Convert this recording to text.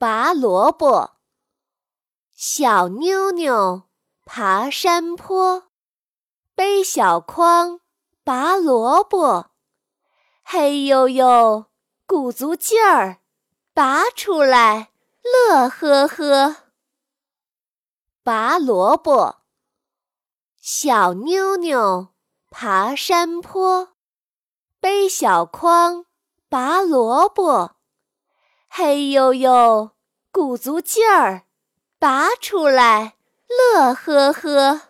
拔萝卜。小妞妞爬山坡，背小筐拔萝卜。嘿呦呦，鼓足劲儿，拔出来乐呵呵。拔萝卜。小妞妞爬山坡，背小筐拔萝卜。嘿呦呦，鼓足劲儿，拔出来乐呵呵。